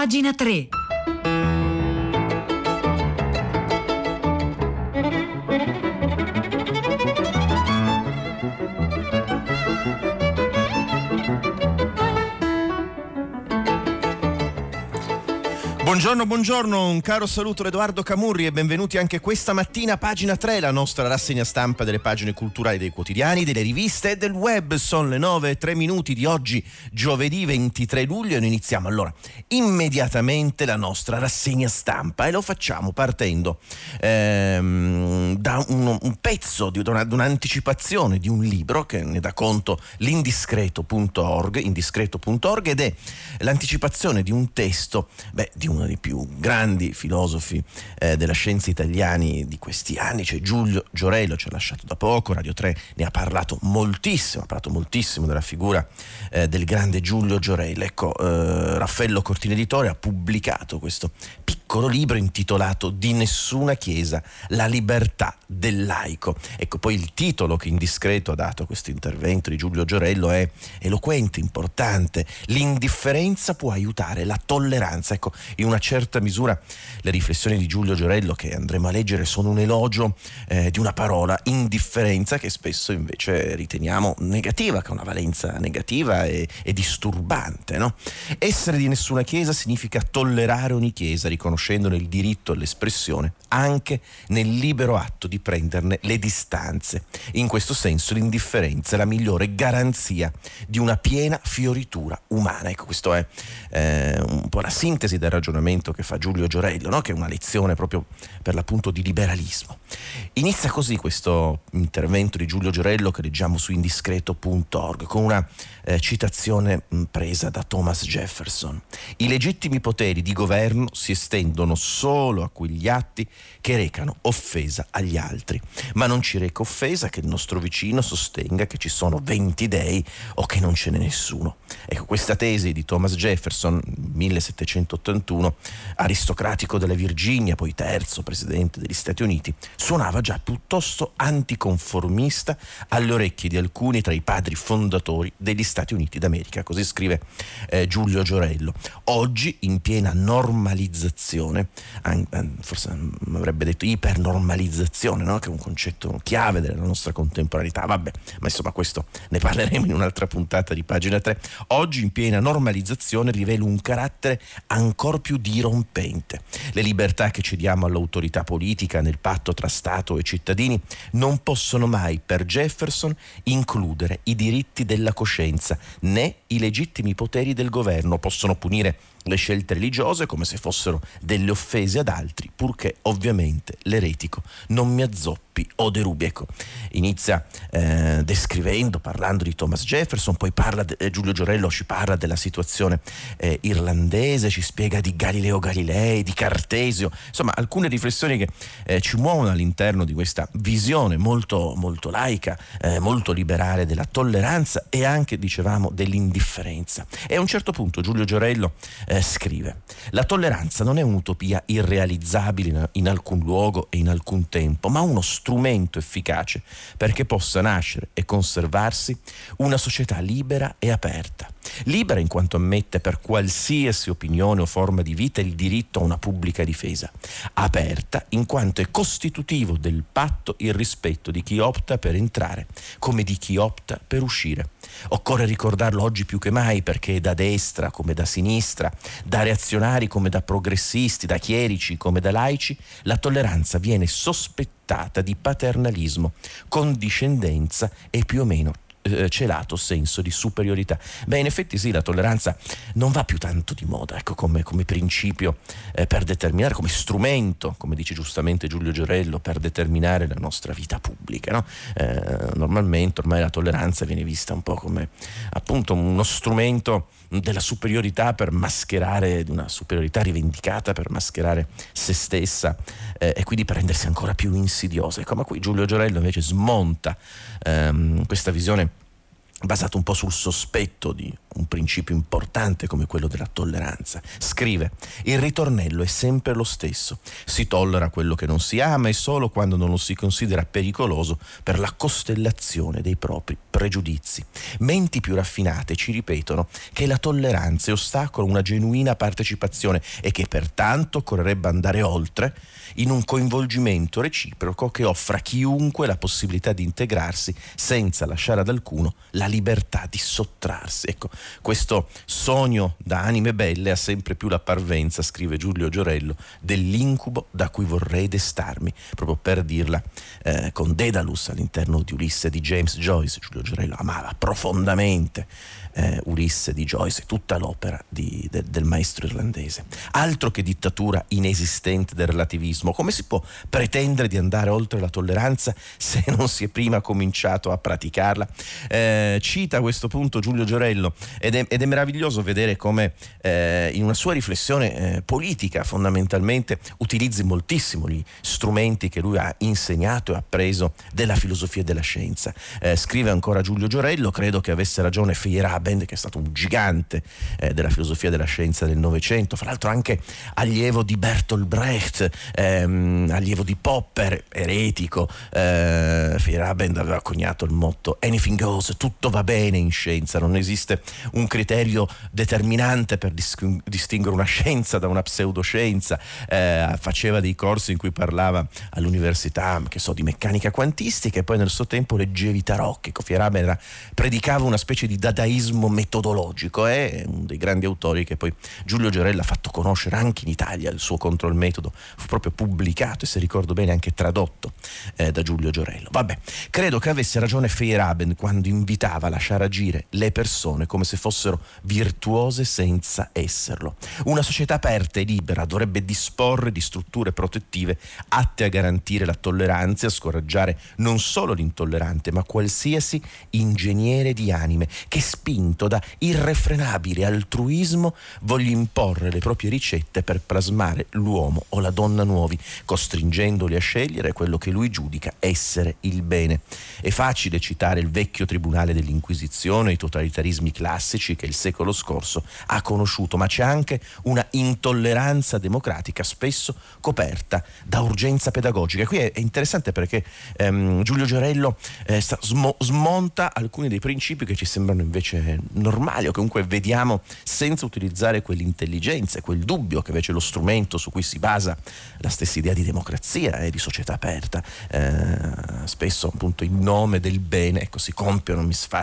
Pagina 3. Buongiorno, buongiorno, un caro saluto Edoardo Camurri e benvenuti anche questa mattina a pagina 3, la nostra rassegna stampa delle pagine culturali dei quotidiani, delle riviste e del web. Sono le 9 e 3 minuti di oggi, giovedì 23 luglio e noi iniziamo allora immediatamente la nostra rassegna stampa e lo facciamo partendo ehm, da un, un pezzo, di, da, una, un'anticipazione di un libro che ne dà conto l'indiscreto.org, indiscreto.org ed è l'anticipazione di un testo, beh, di un dei più grandi filosofi eh, della scienza italiani di questi anni, cioè Giulio Giorello, ci ha lasciato da poco, Radio 3 ne ha parlato moltissimo, ha parlato moltissimo della figura eh, del grande Giulio Giorello. Ecco, eh, Raffaello Cortina Editore ha pubblicato questo piccolo libro intitolato Di nessuna chiesa, la libertà del laico. Ecco, poi il titolo che Indiscreto ha dato a questo intervento di Giulio Giorello è eloquente, importante. L'indifferenza può aiutare la tolleranza. Ecco, in una certa misura le riflessioni di Giulio Giorello che andremo a leggere sono un elogio eh, di una parola, indifferenza, che spesso invece riteniamo negativa, che ha una valenza negativa e, e disturbante. No? Essere di nessuna chiesa significa tollerare ogni chiesa, riconoscendone il diritto all'espressione anche nel libero atto di prenderne le distanze. In questo senso l'indifferenza è la migliore garanzia di una piena fioritura umana. Ecco, questa è eh, un po' la sintesi del ragionamento che fa Giulio Giorello, no? che è una lezione proprio per l'appunto di liberalismo. Inizia così questo intervento di Giulio Giorello che leggiamo su indiscreto.org con una eh, citazione presa da Thomas Jefferson. I legittimi poteri di governo si estendono solo a quegli atti che recano offesa agli altri, ma non ci reca offesa che il nostro vicino sostenga che ci sono 20 dei o che non ce n'è nessuno. Ecco, questa tesi di Thomas Jefferson, 1781, aristocratico della Virginia, poi terzo presidente degli Stati Uniti, suonava già piuttosto anticonformista alle orecchie di alcuni tra i padri fondatori degli Stati Uniti d'America, così scrive eh, Giulio Giorello. Oggi, in piena normalizzazione, forse avrebbe detto ipernormalizzazione, no? che è un concetto chiave della nostra contemporaneità, vabbè, ma insomma questo ne parleremo in un'altra puntata di pagina 3. Oggi in piena normalizzazione rivela un carattere ancora più dirompente. Le libertà che cediamo all'autorità politica nel patto tra Stato e cittadini non possono mai per Jefferson includere i diritti della coscienza né i legittimi poteri del governo, possono punire le scelte religiose come se fossero delle offese ad altri, purché ovviamente l'eretico non mi azzoppi o derubi. Ecco, inizia eh, descrivendo, parlando di Thomas Jefferson, poi parla de, eh, Giulio Giorello ci parla della situazione eh, irlandese, ci spiega di Galileo Galilei, di Cartesio, insomma alcune riflessioni che eh, ci muovono all'interno di questa visione molto, molto laica, eh, molto liberale della tolleranza e anche, dicevamo, dell'indifferenza. E a un certo punto Giulio Giorello eh, scrive, la tolleranza non è un'utopia irrealizzabile in, alcun luogo e in alcun tempo, ma uno strumento efficace perché possa nascere e conservarsi una società libera e aperta. Libera in quanto ammette per qualsiasi opinione o forma di vita il diritto a una pubblica difesa. Aperta in quanto è costitutivo del patto il rispetto di chi opta per entrare come di chi opta per uscire. Occorre ricordarlo oggi più che mai perché da destra come da sinistra, da reazionari come da progressisti, da chierici come da laici, la tolleranza viene sospettata di paternalismo, condiscendenza e più o meno eh, celato senso di superiorità. Beh, in effetti sì, la tolleranza non va più tanto di moda, ecco, come, come principio eh, per determinare, come strumento, come dice giustamente Giulio Giorello, per determinare la nostra vita pubblica. No? Eh, normalmente ormai la tolleranza viene vista un po' come appunto uno strumento della superiorità per mascherare, una superiorità rivendicata per mascherare se stessa eh, e quindi per rendersi ancora più insidiosa. Ecco, ma qui Giulio Giorello invece smonta ehm, questa visione basato un po' sul sospetto di un principio importante come quello della tolleranza. Scrive, il ritornello è sempre lo stesso, si tollera quello che non si ama e solo quando non lo si considera pericoloso per la costellazione dei propri pregiudizi. Menti più raffinate ci ripetono che la tolleranza è ostacolo a una genuina partecipazione e che pertanto occorrerebbe andare oltre in un coinvolgimento reciproco che offra a chiunque la possibilità di integrarsi senza lasciare ad alcuno la libertà di sottrarsi. Ecco, questo sogno da anime belle ha sempre più la parvenza, scrive Giulio Giorello, dell'incubo da cui vorrei destarmi, proprio per dirla eh, con Dedalus all'interno di Ulisse di James Joyce. Giulio Giorello amava profondamente eh, Ulisse di Joyce, tutta l'opera di, de, del maestro irlandese. Altro che dittatura inesistente del relativismo, come si può pretendere di andare oltre la tolleranza se non si è prima cominciato a praticarla? Eh, cita a questo punto Giulio Giorello ed è, ed è meraviglioso vedere come eh, in una sua riflessione eh, politica fondamentalmente utilizzi moltissimo gli strumenti che lui ha insegnato e appreso della filosofia e della scienza. Eh, scrive ancora Giulio Giorello, credo che avesse ragione Feyerabend Abend, che è stato un gigante eh, della filosofia della scienza del Novecento, fra l'altro anche allievo di Bertolt Brecht, ehm, allievo di Popper, eretico. Eh, Feyerabend aveva coniato il motto Anything goes, tutto va bene in scienza, non esiste un criterio determinante per dis- distinguere una scienza da una pseudoscienza. Eh, faceva dei corsi in cui parlava all'università, che so, di meccanica quantistica e poi nel suo tempo leggeva i tarocchi. Feyerabend predicava una specie di dadaismo metodologico, è uno dei grandi autori che poi Giulio Giorella ha fatto conoscere anche in Italia, il suo contro il metodo fu proprio pubblicato e se ricordo bene anche tradotto eh, da Giulio Giorello. Vabbè, credo che avesse ragione Feyerabend quando invitava a lasciare agire le persone come se fossero virtuose senza esserlo. Una società aperta e libera dovrebbe disporre di strutture protettive atte a garantire la tolleranza e a scoraggiare non solo l'intollerante, ma qualsiasi ingegnere di anime che spinto da irrefrenabile altruismo, voglia imporre le proprie ricette per plasmare l'uomo o la donna nuovi, costringendoli a scegliere quello che lui giudica essere il bene. È facile citare il vecchio tribunale dell'Inquisizione, i totalitarismi classici che il secolo scorso ha conosciuto, ma c'è anche una intolleranza democratica spesso coperta da urgenza pedagogica. Qui è, interessante perché ehm, Giulio Giorello eh, sm- smonta alcuni dei principi che ci sembrano invece normali o comunque vediamo senza utilizzare quell'intelligenza e quel dubbio che invece è lo strumento su cui si basa la stessa idea di democrazia e di società aperta. Eh, spesso appunto in nome del bene ecco, si compiono misfatti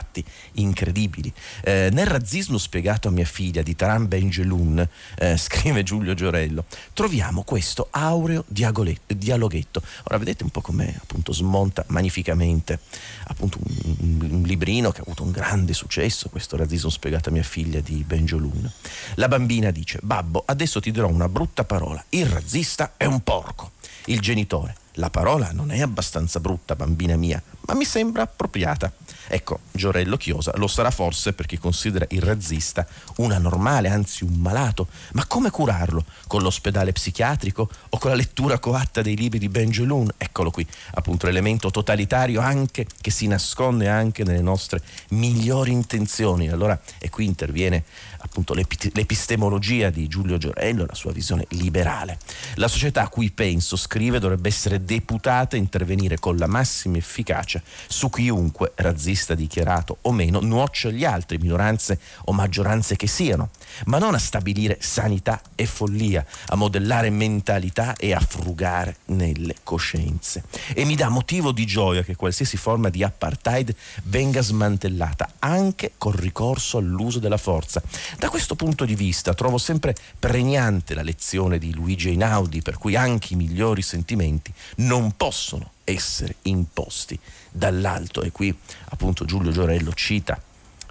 incredibili. Eh, nel razzismo spiegato a mia figlia di Taran Benjeloun, eh, scrive Giulio Giorello, troviamo questo aureo dialoghetto. Ora vedete un po' come appunto smonta magnificamente appunto un, un, librino che ha avuto un grande successo, questo razzismo spiegato a mia figlia di Benjolun. La bambina dice, babbo, adesso ti dirò una brutta parola, il razzista è un porco. Il genitore, la parola non è abbastanza brutta, bambina mia, ma mi sembra appropriata. Ecco, Giorello Chiosa lo sarà forse perché considera il razzista un anormale, anzi un malato. Ma come curarlo? Con l'ospedale psichiatrico o con la lettura coatta dei libri di Benjelun? Eccolo qui, appunto l'elemento totalitario anche che si nasconde anche nelle nostre migliori intenzioni. Allora, e qui interviene appunto l'epistemologia di Giulio Giorello, la sua visione liberale. La società a cui penso, scrive, dovrebbe essere deputata intervenire con la massima efficacia su chiunque, razzista dichiarato o meno, nuoccia agli altri, minoranze o maggioranze che siano, ma non a stabilire sanità e follia, a modellare mentalità e a frugare nelle coscienze. E mi dà motivo di gioia che qualsiasi forma di apartheid venga smantellata, anche col ricorso all'uso della forza. Da questo punto di vista trovo sempre pregnante la lezione di Luigi Einaudi, per cui anche i migliori sentimenti non possono essere imposti dall'alto. E qui appunto Giulio Giorello cita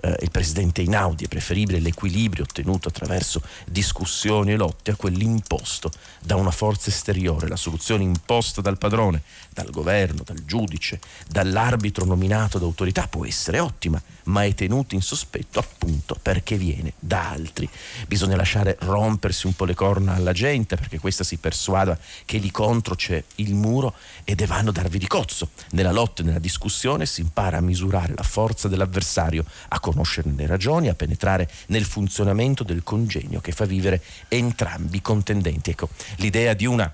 eh, il presidente Inaudi, è preferibile l'equilibrio ottenuto attraverso discussioni e lotte a quell'imposto da una forza esteriore, la soluzione imposta dal padrone, dal governo, dal giudice, dall'arbitro nominato d'autorità può essere ottima, ma è tenuta in sospetto appunto perché viene da altri. Bisogna lasciare rompersi un po' le corna alla gente perché questa si persuada che lì contro c'è il muro e devono darvi di cozzo. Nella lotta e nella discussione si impara a misurare la forza dell'avversario, a conoscerne le ragioni, a penetrare nel funzionamento del congegno che fa vivere entrambi i contendenti. Ecco, l'idea di una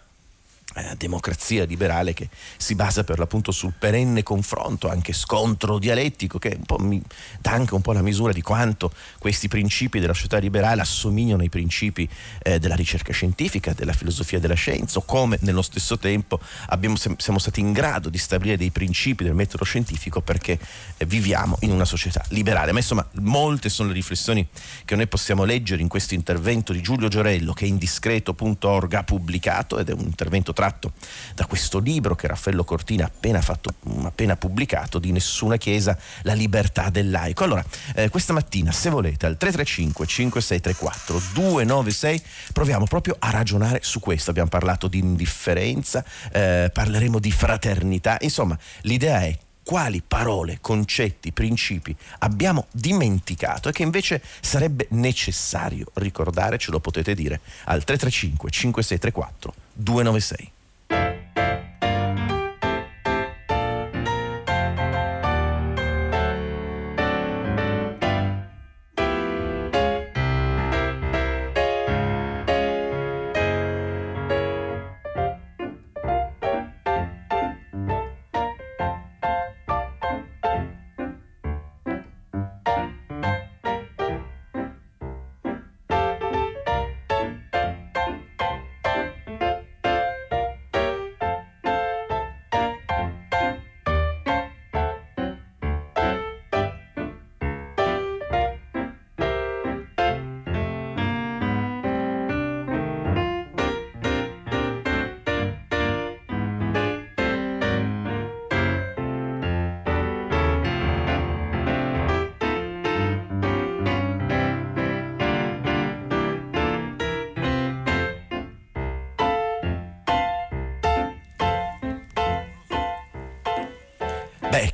eh, democrazia liberale che si basa per l'appunto sul perenne confronto, anche scontro dialettico, che mi, dà anche un po' la misura di quanto questi principi della società liberale assomigliano ai principi eh, della ricerca scientifica, della filosofia della scienza, o come nello stesso tempo abbiamo, siamo stati in grado di stabilire dei principi del metodo scientifico perché eh, viviamo in una società liberale. Ma insomma, molte sono le riflessioni che noi possiamo leggere in questo intervento di Giulio Giorello che indiscreto.org ha pubblicato ed è un intervento tratto da questo libro che Raffaello Cortina ha appena, fatto, appena pubblicato di Nessuna Chiesa, la libertà del laico. Allora, eh, questa mattina, se volete, al 335 5634 296 proviamo proprio a ragionare su questo. Abbiamo parlato di indifferenza, eh, parleremo di fraternità, insomma, l'idea è quali parole, concetti, principi abbiamo dimenticato e che invece sarebbe necessario ricordare, ce lo potete dire al 335 5634 296.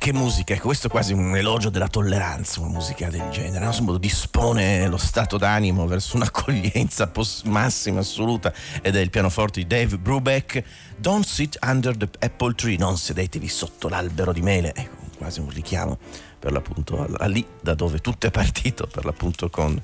Che musica, ecco, questo è quasi un elogio della tolleranza, una musica del genere, no? modo dispone lo stato d'animo verso un'accoglienza post- massima, assoluta, ed è il pianoforte di Dave Brubeck. Don't sit under the apple tree, non sedetevi sotto l'albero di mele, ecco, quasi un richiamo per l'appunto a, lì da dove tutto è partito per l'appunto con,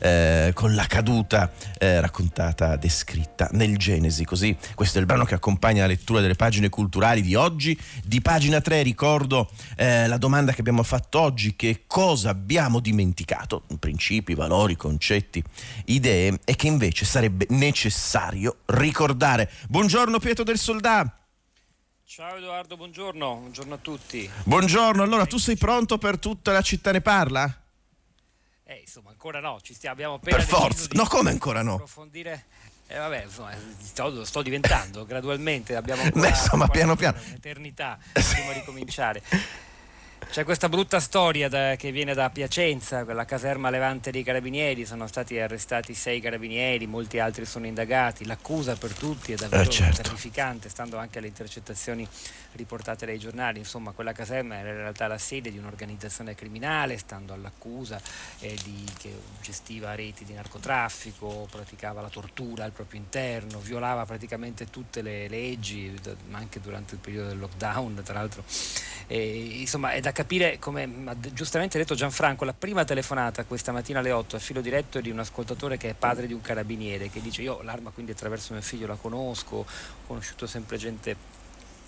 eh, con la caduta eh, raccontata, descritta nel Genesi. Così questo è il brano che accompagna la lettura delle pagine culturali di oggi. Di pagina 3 ricordo eh, la domanda che abbiamo fatto oggi, che cosa abbiamo dimenticato, principi, valori, concetti, idee e che invece sarebbe necessario ricordare. Buongiorno Pietro del Soldato. Ciao Edoardo, buongiorno, buongiorno a tutti. Buongiorno, allora tu sei pronto per tutta la città ne parla? Eh, insomma, ancora no, ci stiamo, abbiamo appena Per forza, no come ancora no? Approfondire eh, vabbè, insomma, sto, sto diventando gradualmente, abbiamo ancora, Beh, insomma, piano piano. un'eternità prima di cominciare. C'è questa brutta storia da, che viene da Piacenza, quella caserma levante dei carabinieri, sono stati arrestati sei carabinieri, molti altri sono indagati, l'accusa per tutti è davvero eh, certo. terrificante, stando anche alle intercettazioni riportate dai giornali, insomma quella caserma era in realtà la sede di un'organizzazione criminale, stando all'accusa eh, di, che gestiva reti di narcotraffico, praticava la tortura al proprio interno, violava praticamente tutte le leggi, anche durante il periodo del lockdown, tra l'altro. Eh, insomma è da capire, come ha giustamente detto Gianfranco, la prima telefonata questa mattina alle 8 a filo diretto di un ascoltatore che è padre di un carabiniere, che dice io l'arma quindi attraverso mio figlio la conosco, ho conosciuto sempre gente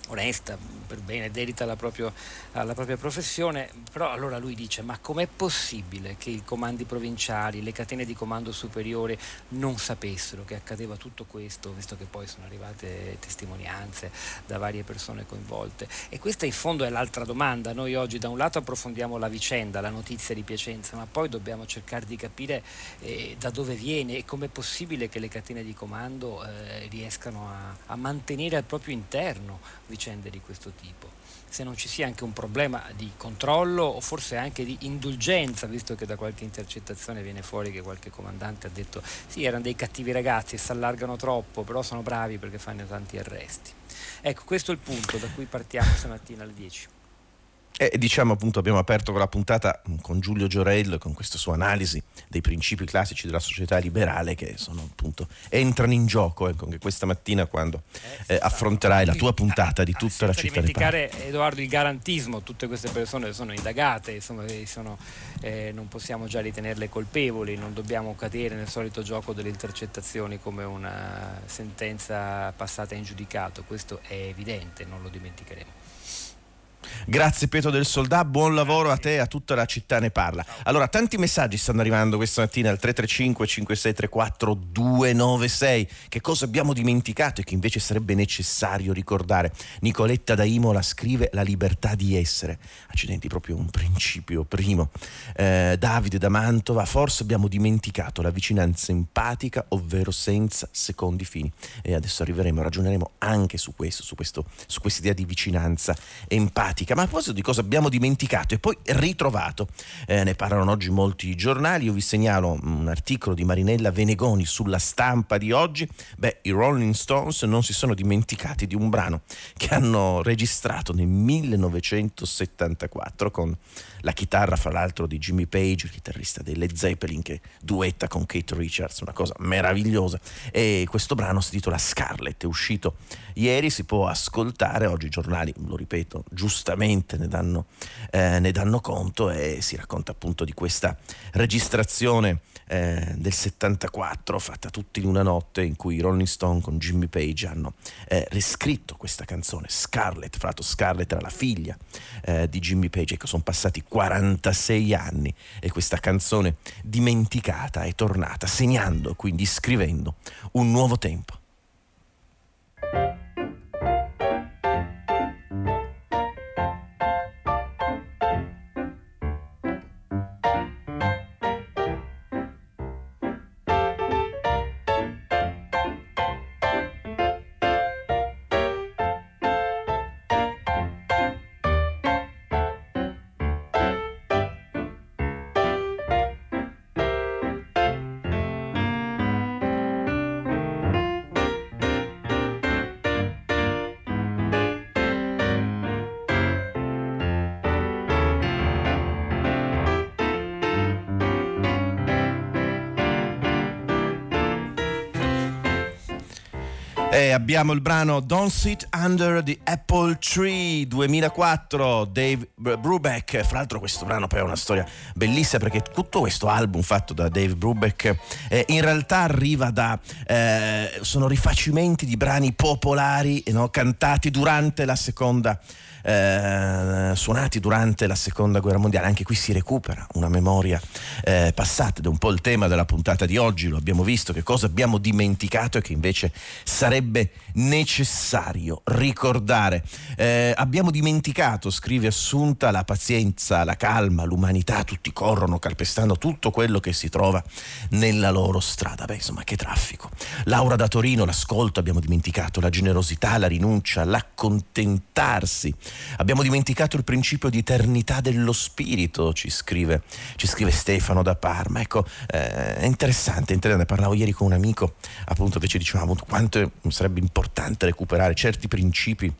onesta, per bene, dedita alla, proprio, alla, propria professione, però allora lui dice ma com'è possibile che i comandi provinciali, le catene di comando superiore non sapessero che accadeva tutto questo, visto che poi sono arrivate testimonianze da varie persone coinvolte? E questa in fondo è l'altra domanda, noi oggi da un lato approfondiamo la vicenda, la notizia di Piacenza, ma poi dobbiamo cercare di capire eh, da dove viene e com'è possibile che le catene di comando eh, riescano a, a mantenere al proprio interno vicende di questo tipo se non ci sia anche un problema di controllo o forse anche di indulgenza, visto che da qualche intercettazione viene fuori che qualche comandante ha detto sì, erano dei cattivi ragazzi e si allargano troppo, però sono bravi perché fanno tanti arresti. Ecco, questo è il punto da cui partiamo stamattina alle 10. E diciamo appunto abbiamo aperto la puntata con Giulio Giorello con questa sua analisi dei principi classici della società liberale che sono appunto entrano in gioco ecco, anche questa mattina quando eh, eh, affronterai la tua puntata di tutta la città. Non dimenticare Edoardo il garantismo, tutte queste persone sono indagate, insomma, sono, eh, non possiamo già ritenerle colpevoli, non dobbiamo cadere nel solito gioco delle intercettazioni come una sentenza passata in giudicato, questo è evidente, non lo dimenticheremo. Grazie Pietro del Soldà, buon lavoro a te e a tutta la città ne parla. Allora, tanti messaggi stanno arrivando questa mattina al 335 5634 296. Che cosa abbiamo dimenticato e che invece sarebbe necessario ricordare? Nicoletta da Imola scrive la libertà di essere. Accidenti, proprio un principio primo. Eh, Davide da Mantova, forse abbiamo dimenticato la vicinanza empatica, ovvero senza secondi fini. E adesso arriveremo, ragioneremo anche su questo, su, questo, su questa di vicinanza empatica. Ma a proposito di cosa abbiamo dimenticato e poi ritrovato, eh, ne parlano oggi molti giornali. Io vi segnalo un articolo di Marinella Venegoni sulla stampa di oggi. Beh, i Rolling Stones non si sono dimenticati di un brano che hanno registrato nel 1974 con la chitarra, fra l'altro, di Jimmy Page, il chitarrista dei Led Zeppelin, che duetta con Kate Richards, una cosa meravigliosa. E questo brano si intitola Scarlet, è uscito ieri, si può ascoltare. Oggi i giornali, lo ripeto, giustamente ne danno, eh, ne danno conto e si racconta appunto di questa registrazione eh, del 74 fatta tutti in una notte in cui i Rolling Stone con Jimmy Page hanno eh, riscritto questa canzone Scarlett, fra l'altro Scarlett era la figlia eh, di Jimmy Page. Ecco sono passati 46 anni e questa canzone dimenticata è tornata segnando quindi scrivendo un nuovo tempo E abbiamo il brano Don't Sit Under the Apple Tree 2004, Dave Brubeck. Fra l'altro questo brano poi è una storia bellissima perché tutto questo album fatto da Dave Brubeck eh, in realtà arriva da... Eh, sono rifacimenti di brani popolari no, cantati durante la seconda eh, suonati durante la seconda guerra mondiale. Anche qui si recupera una memoria eh, passata ed è un po' il tema della puntata di oggi, lo abbiamo visto, che cosa abbiamo dimenticato e che invece sarebbe necessario ricordare. Eh, abbiamo dimenticato, scrive Assunta, la pazienza, la calma, l'umanità, tutti corrono calpestando tutto quello che si trova nella loro strada. Beh, insomma, che traffico. Laura da Torino, l'ascolto, abbiamo dimenticato la generosità, la rinuncia, l'accontentarsi, Abbiamo dimenticato il principio di eternità dello spirito, ci scrive, ci scrive Stefano da Parma. Ecco, eh, è interessante, interessante, parlavo ieri con un amico appunto che ci diceva quanto sarebbe importante recuperare certi principi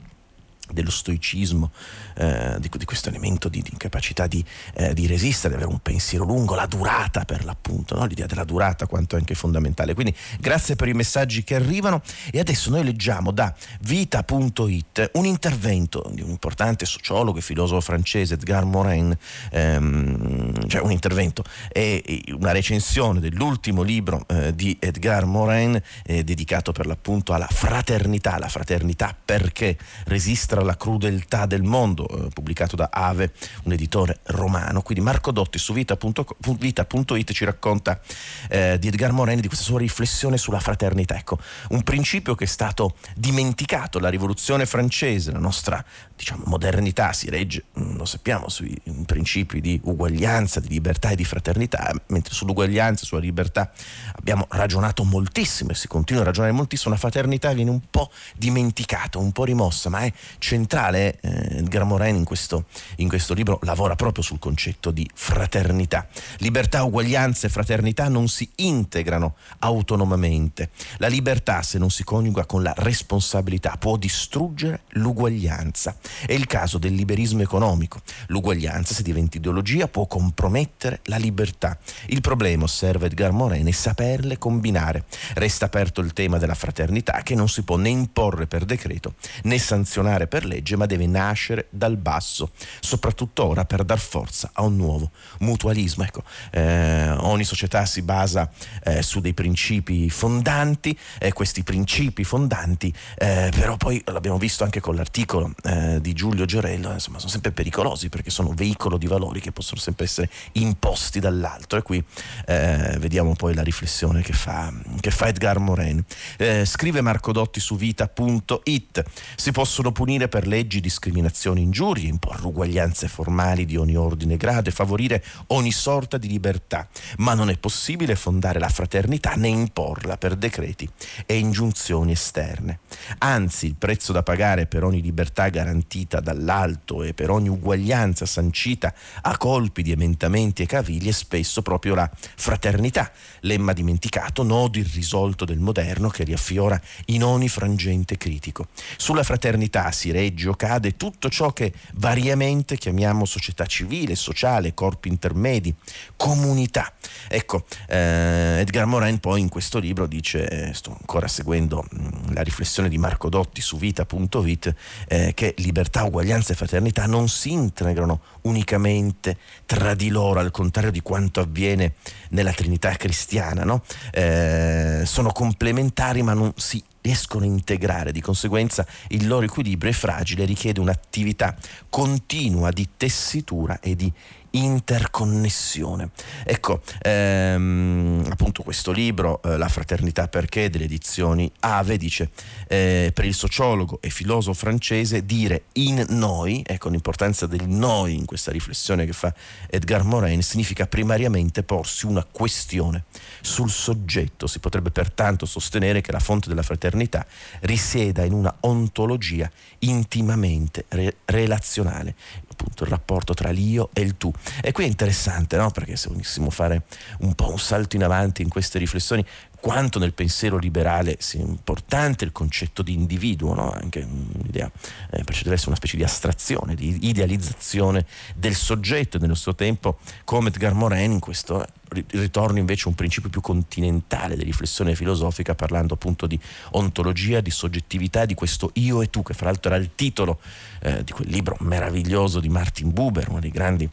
dello stoicismo, eh, di, di, questo elemento di, di incapacità di, eh, di, resistere, di avere un pensiero lungo, la durata per l'appunto, no? l'idea della durata quanto è anche fondamentale. Quindi grazie per i messaggi che arrivano e adesso noi leggiamo da vita.it un intervento di un importante sociologo e filosofo francese Edgar Morin, ehm, cioè un intervento e una recensione dell'ultimo libro eh, di Edgar Morin eh, dedicato per l'appunto alla fraternità, la fraternità perché resistere alla crudeltà del mondo, eh, pubblicato da Ave, un editore romano. Quindi Marco Dotti su vita.it ci racconta eh, di Edgar Moreni, di questa sua riflessione sulla fraternità. Ecco, un principio che è stato dimenticato, la rivoluzione francese, la nostra diciamo, modernità si regge, mm, lo sappiamo, sui principi di uguaglianza, di libertà e di fraternità, mentre sull'uguaglianza, sulla libertà abbiamo ragionato moltissimo e si continua a ragionare moltissimo, la fraternità viene un po' dimenticata, un po' rimossa, ma è centrale. Eh, Edgar Morin in questo, in questo libro lavora proprio sul concetto di fraternità. Libertà, uguaglianza e fraternità non si integrano autonomamente. La libertà, se non si coniuga con la responsabilità, può distruggere l'uguaglianza. È il caso del liberismo economico. L'uguaglianza, se diventa ideologia, può compromettere la libertà. Il problema, osserva Edgar Morin, è saperle combinare. Resta aperto il tema della fraternità che non si può né imporre per decreto né sanzionare per legge, ma deve nascere dal basso, soprattutto ora per dar forza a un nuovo mutualismo. Ecco, eh, ogni società si basa eh, su dei principi fondanti, e questi principi fondanti eh, però poi l'abbiamo visto anche con l'articolo di Giulio Giorello, insomma sono sempre pericolosi perché sono veicolo di valori che possono sempre essere imposti dall'altro e qui eh, vediamo poi la riflessione che fa, che fa Edgar Morin. Eh, scrive Marco Dotti su vita.it, si possono punire per leggi discriminazioni, ingiurie, imporre uguaglianze formali di ogni ordine e grado e favorire ogni sorta di libertà, ma non è possibile fondare la fraternità né imporla per decreti e ingiunzioni esterne. Anzi, il prezzo da pagare per ogni libertà garantita dall'alto e per ogni uguaglianza sancita a colpi di emendamenti e cavigli è spesso proprio la fraternità, lemma dimenticato, nodo irrisolto del moderno che riaffiora in ogni frangente critico. Sulla fraternità si regge o cade tutto ciò che variamente chiamiamo società civile, sociale, corpi intermedi, comunità. Ecco, eh, Edgar Morin poi in questo libro dice, sto ancora seguendo mh, mm, la riflessione di Marco Dotti su vita.vit, eh, che libertà, uguaglianza e fraternità non si integrano unicamente tra di loro, al contrario di quanto avviene nella Trinità cristiana, no? eh, sono complementari ma non si riescono a integrare, di conseguenza il loro equilibrio è fragile, richiede un'attività continua di tessitura e di interconnessione. Ecco, ehm, appunto questo libro, eh, La fraternità perché, delle edizioni Ave, dice eh, per il sociologo e filosofo francese dire in noi, ecco l'importanza del noi in questa riflessione che fa Edgar Morin, significa primariamente porsi una questione sul soggetto. Si potrebbe pertanto sostenere che la fonte della fraternità risieda in una ontologia intimamente re- relazionale appunto il rapporto tra l'io e il tu. E qui è interessante, no? perché se volessimo fare un po' un salto in avanti in queste riflessioni, quanto nel pensiero liberale sia importante il concetto di individuo, no? anche un'idea eh, essere una specie di astrazione, di idealizzazione del soggetto nel nostro tempo, come Edgar Morin in questo ritorno invece a un principio più continentale di riflessione filosofica parlando appunto di ontologia, di soggettività, di questo io e tu, che fra l'altro era il titolo eh, di quel libro meraviglioso di Martin Buber, uno dei grandi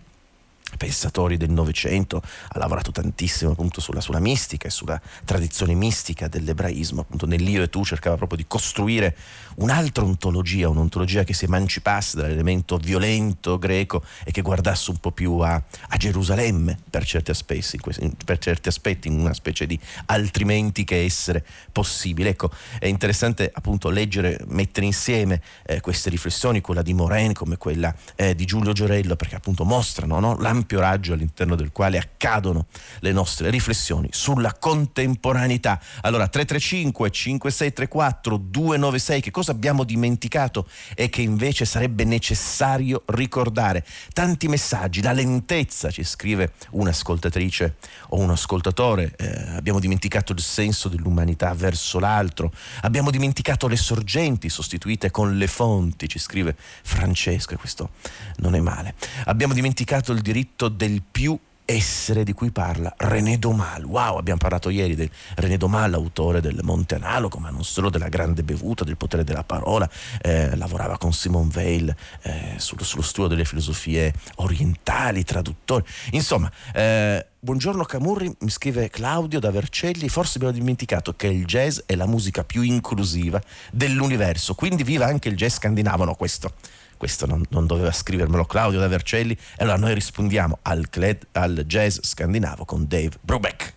pensatori del Novecento, ha lavorato tantissimo appunto sulla, sulla, mistica e sulla tradizione mistica dell'ebraismo, appunto nell'io e tu cercava proprio di costruire un'altra ontologia, un'ontologia che si emancipasse dall'elemento violento greco e che guardasse un po' più a, a Gerusalemme per certi, aspetti, per certi aspetti, in una specie di altrimenti che essere possibile. Ecco, è interessante appunto leggere, mettere insieme eh, queste riflessioni, quella di Moren come quella eh, di Giulio Giorello, perché appunto mostrano no, l'ampio raggio all'interno del quale accadono le nostre riflessioni sulla contemporaneità. Allora 335 5634 296 che cosa cosa abbiamo dimenticato e che invece sarebbe necessario ricordare. Tanti messaggi, la lentezza, ci scrive un'ascoltatrice o un ascoltatore, eh, abbiamo dimenticato il senso dell'umanità verso l'altro, abbiamo dimenticato le sorgenti sostituite con le fonti, ci scrive Francesco e questo non è male. Abbiamo dimenticato il diritto del più essere di cui parla René Domal. Wow, abbiamo parlato ieri di René Domal, autore del Monte Analogo, ma non solo della grande bevuta, del potere della parola, eh, lavorava con Simone Weil eh, sullo, sullo, studio delle filosofie orientali, traduttore. Insomma, eh, Buongiorno Camurri, mi scrive Claudio da Vercelli, forse abbiamo dimenticato che il jazz è la musica più inclusiva dell'universo, quindi viva anche il jazz scandinavo, no questo questo non, non, doveva scrivermelo Claudio da Vercelli, e allora noi rispondiamo al, al jazz scandinavo con Dave Brubeck.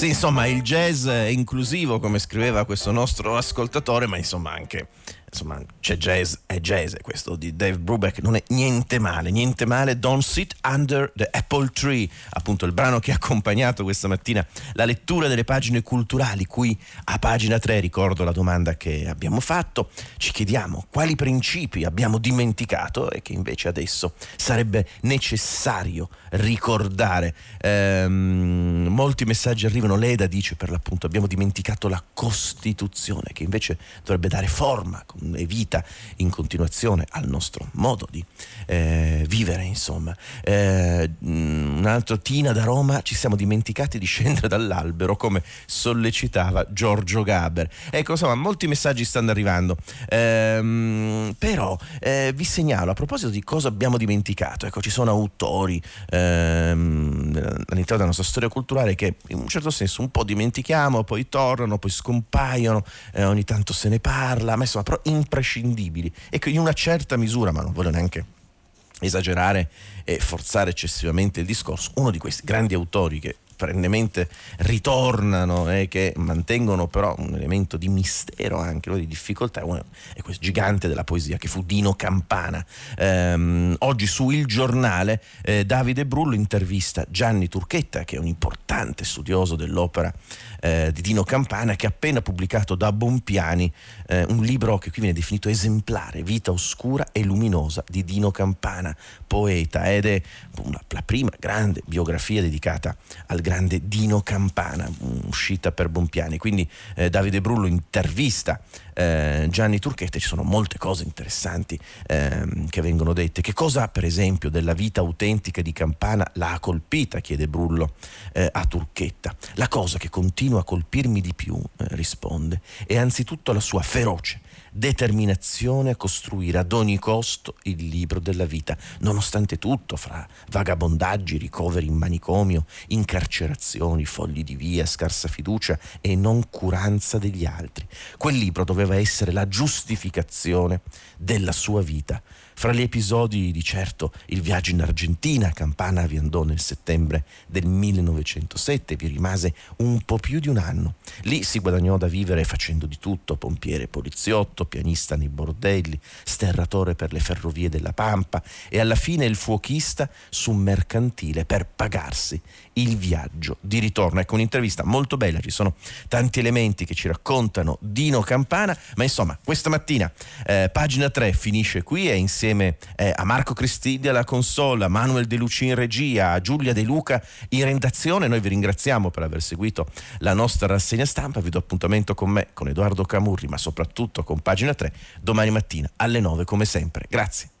Sì, insomma, il jazz è inclusivo, come scriveva questo nostro ascoltatore, ma insomma anche insomma c'è jazz, è jazz questo di Dave Brubeck, non è niente male, niente male, Don't Sit Under the Apple Tree, appunto il brano che ha accompagnato questa mattina la lettura delle pagine culturali, qui a pagina 3 ricordo la domanda che abbiamo fatto, ci chiediamo quali principi abbiamo dimenticato e che invece adesso sarebbe necessario ricordare. Ehm, molti messaggi arrivano, Leda dice per l'appunto abbiamo dimenticato la Costituzione che invece dovrebbe dare forma e vita in continuazione al nostro modo di eh, vivere, insomma. Eh, un altro Tina da Roma, ci siamo dimenticati di scendere dall'albero come sollecitava Giorgio Gaber. Ecco, insomma, molti messaggi stanno arrivando. Eh, però vi segnalo a proposito di cosa abbiamo dimenticato, ecco, ci sono autori ehm, all'interno della nostra storia culturale che in un certo senso un po' dimentichiamo, poi tornano, poi scompaiono, eh, ogni tanto se ne parla, ma insomma, però imprescindibili. E in una certa misura, ma non voglio neanche esagerare e forzare eccessivamente il discorso, uno di questi grandi autori che perennemente ritornano e che mantengono però un elemento di mistero anche, di difficoltà, è questo gigante della poesia che fu Dino Campana. Ehm, oggi su Il Giornale eh, Davide Brullo intervista Gianni Turchetta, che è un importante studioso dell'opera eh, di Dino Campana, che ha appena pubblicato da Bompiani eh, un libro che qui viene definito esemplare, Vita oscura e luminosa di Dino Campana, poeta, ed è una, la prima grande biografia dedicata al grande Dino Campana, uscita per Bompiani. Quindi eh, Davide Brullo intervista eh, Gianni Turchetta, ci sono molte cose interessanti ehm, che vengono dette. Che cosa, per esempio, della vita autentica di Campana l'ha colpita, chiede Brullo eh, a Turchetta. La cosa che continua a colpirmi di più, eh, risponde, è anzitutto la sua feroce determinazione a costruire ad ogni costo il libro della vita, nonostante tutto, fra vagabondaggi, ricoveri in manicomio, incarcerazioni, fogli di via, scarsa fiducia e noncuranza degli altri. Quel libro doveva essere la giustificazione della sua vita fra gli episodi di certo il viaggio in Argentina, Campana vi andò nel settembre del 1907, vi rimase un po' più di un anno. Lì si guadagnò da vivere facendo di tutto, pompiere, poliziotto, pianista nei bordelli, sterratore per le ferrovie della Pampa e alla fine il fuochista su un mercantile per pagarsi il viaggio di ritorno. Ecco un'intervista molto bella, ci sono tanti elementi che ci raccontano Dino Campana, ma insomma questa mattina eh, pagina 3 finisce qui e insieme eh, a Marco Cristigli alla console, a Manuel De Luci in regia, a Giulia De Luca in redazione. Noi vi ringraziamo per aver seguito la nostra rassegna stampa. Vi do appuntamento con me, con Edoardo Camurri, ma soprattutto con pagina 3 domani mattina alle 9 come sempre. Grazie.